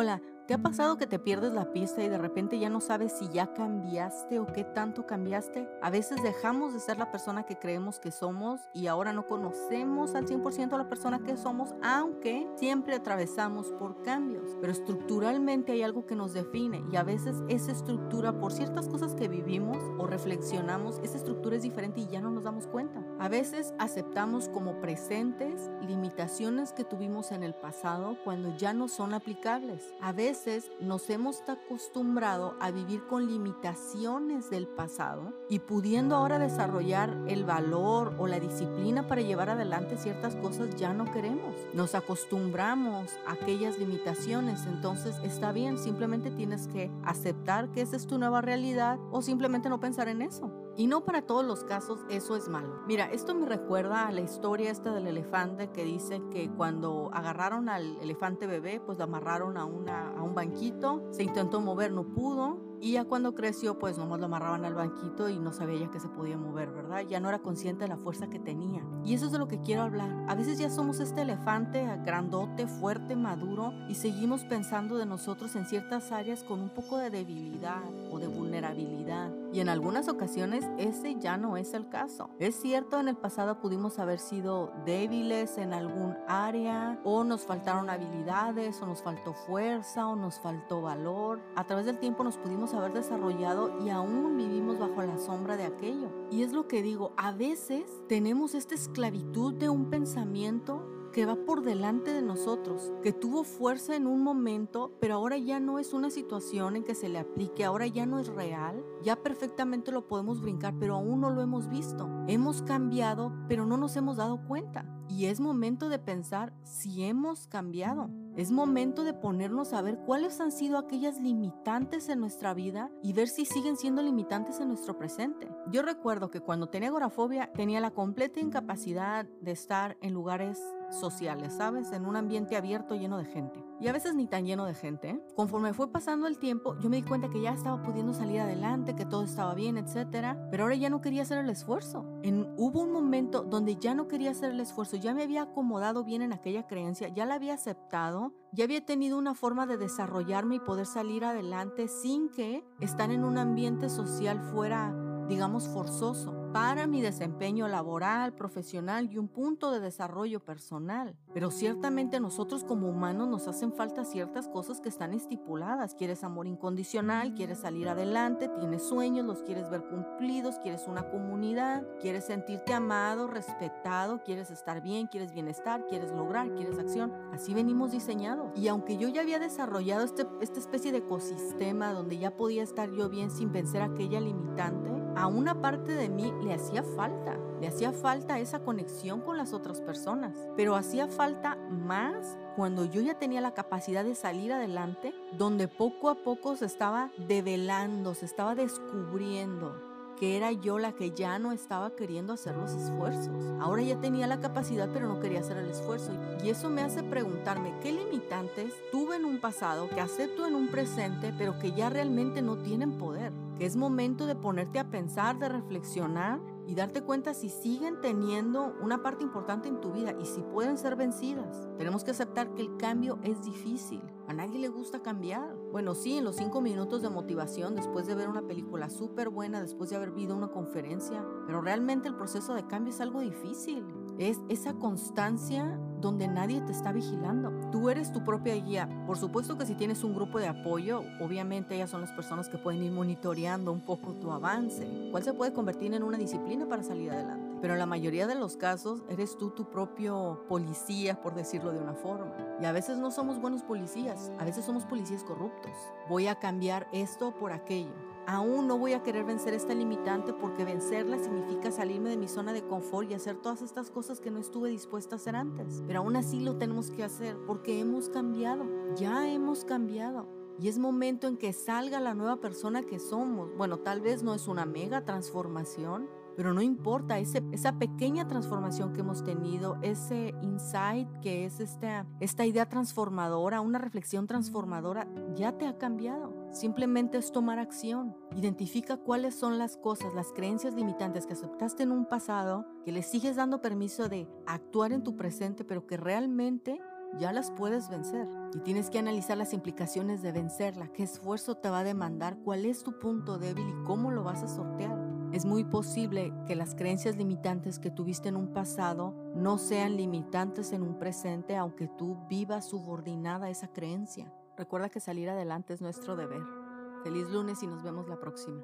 Hola, ¿te ha pasado que te pierdes la pista y de repente ya no sabes si ya cambiaste o qué tanto cambiaste? A veces dejamos de ser la persona que creemos que somos y ahora no conocemos al 100% a la persona que somos, aunque siempre atravesamos por cambios. Pero estructuralmente hay algo que nos define y a veces esa estructura, por ciertas cosas que vivimos o reflexionamos, esa estructura es diferente y ya no nos damos cuenta. A veces aceptamos como presentes limitaciones que tuvimos en el pasado cuando ya no son aplicables. A veces nos hemos acostumbrado a vivir con limitaciones del pasado y pudiendo ahora desarrollar el valor o la disciplina para llevar adelante ciertas cosas ya no queremos. Nos acostumbramos a aquellas limitaciones, entonces está bien, simplemente tienes que aceptar que esa es tu nueva realidad o simplemente no pensar en eso. Y no para todos los casos eso es malo. Mira, esto me recuerda a la historia esta del elefante que dice que cuando agarraron al elefante bebé, pues lo amarraron a, a un banquito, se intentó mover, no pudo, y ya cuando creció, pues nomás lo amarraban al banquito y no sabía ya que se podía mover, ¿verdad? Ya no era consciente de la fuerza que tenía. Y eso es de lo que quiero hablar. A veces ya somos este elefante grandote, fuerte, maduro y seguimos pensando de nosotros en ciertas áreas con un poco de debilidad o de vulnerabilidad. Y en algunas ocasiones ese ya no es el caso. Es cierto, en el pasado pudimos haber sido débiles en algún área o nos faltaron habilidades o nos faltó fuerza o nos faltó valor. A través del tiempo nos pudimos haber desarrollado y aún vivimos bajo la sombra de aquello. Y es lo que digo, a veces tenemos esta esclavitud de un pensamiento que va por delante de nosotros, que tuvo fuerza en un momento, pero ahora ya no es una situación en que se le aplique, ahora ya no es real, ya perfectamente lo podemos brincar, pero aún no lo hemos visto. Hemos cambiado, pero no nos hemos dado cuenta. Y es momento de pensar si hemos cambiado. Es momento de ponernos a ver cuáles han sido aquellas limitantes en nuestra vida y ver si siguen siendo limitantes en nuestro presente. Yo recuerdo que cuando tenía agorafobia tenía la completa incapacidad de estar en lugares sociales, ¿sabes? En un ambiente abierto lleno de gente. Y a veces ni tan lleno de gente. Conforme fue pasando el tiempo, yo me di cuenta que ya estaba pudiendo salir adelante, que todo estaba bien, etc. Pero ahora ya no quería hacer el esfuerzo. Hubo un momento donde ya no quería hacer el esfuerzo, ya me había acomodado bien en aquella creencia, ya la había aceptado, ya había tenido una forma de desarrollarme y poder salir adelante sin que estar en un ambiente social fuera digamos, forzoso para mi desempeño laboral, profesional y un punto de desarrollo personal. Pero ciertamente nosotros como humanos nos hacen falta ciertas cosas que están estipuladas. Quieres amor incondicional, quieres salir adelante, tienes sueños, los quieres ver cumplidos, quieres una comunidad, quieres sentirte amado, respetado, quieres estar bien, quieres bienestar, quieres lograr, quieres acción. Así venimos diseñados. Y aunque yo ya había desarrollado este, esta especie de ecosistema donde ya podía estar yo bien sin vencer aquella limitante, a una parte de mí le hacía falta, le hacía falta esa conexión con las otras personas, pero hacía falta más cuando yo ya tenía la capacidad de salir adelante, donde poco a poco se estaba develando, se estaba descubriendo que era yo la que ya no estaba queriendo hacer los esfuerzos. Ahora ya tenía la capacidad, pero no quería hacer el esfuerzo. Y eso me hace preguntarme qué limitantes tuve en un pasado que acepto en un presente, pero que ya realmente no tienen poder. Que es momento de ponerte a pensar, de reflexionar y darte cuenta si siguen teniendo una parte importante en tu vida y si pueden ser vencidas. Tenemos que aceptar que el cambio es difícil. A nadie le gusta cambiar. Bueno, sí, en los cinco minutos de motivación, después de ver una película súper buena, después de haber visto una conferencia, pero realmente el proceso de cambio es algo difícil. Es esa constancia donde nadie te está vigilando. Tú eres tu propia guía. Por supuesto que si tienes un grupo de apoyo, obviamente ellas son las personas que pueden ir monitoreando un poco tu avance, cuál se puede convertir en una disciplina para salir adelante. Pero en la mayoría de los casos eres tú tu propio policía, por decirlo de una forma. Y a veces no somos buenos policías, a veces somos policías corruptos. Voy a cambiar esto por aquello. Aún no voy a querer vencer esta limitante porque vencerla significa salirme de mi zona de confort y hacer todas estas cosas que no estuve dispuesta a hacer antes. Pero aún así lo tenemos que hacer porque hemos cambiado, ya hemos cambiado. Y es momento en que salga la nueva persona que somos. Bueno, tal vez no es una mega transformación, pero no importa, esa pequeña transformación que hemos tenido, ese insight que es esta, esta idea transformadora, una reflexión transformadora, ya te ha cambiado. Simplemente es tomar acción. Identifica cuáles son las cosas, las creencias limitantes que aceptaste en un pasado, que le sigues dando permiso de actuar en tu presente, pero que realmente ya las puedes vencer. Y tienes que analizar las implicaciones de vencerla, qué esfuerzo te va a demandar, cuál es tu punto débil y cómo lo vas a sortear. Es muy posible que las creencias limitantes que tuviste en un pasado no sean limitantes en un presente, aunque tú vivas subordinada a esa creencia. Recuerda que salir adelante es nuestro deber. Feliz lunes y nos vemos la próxima.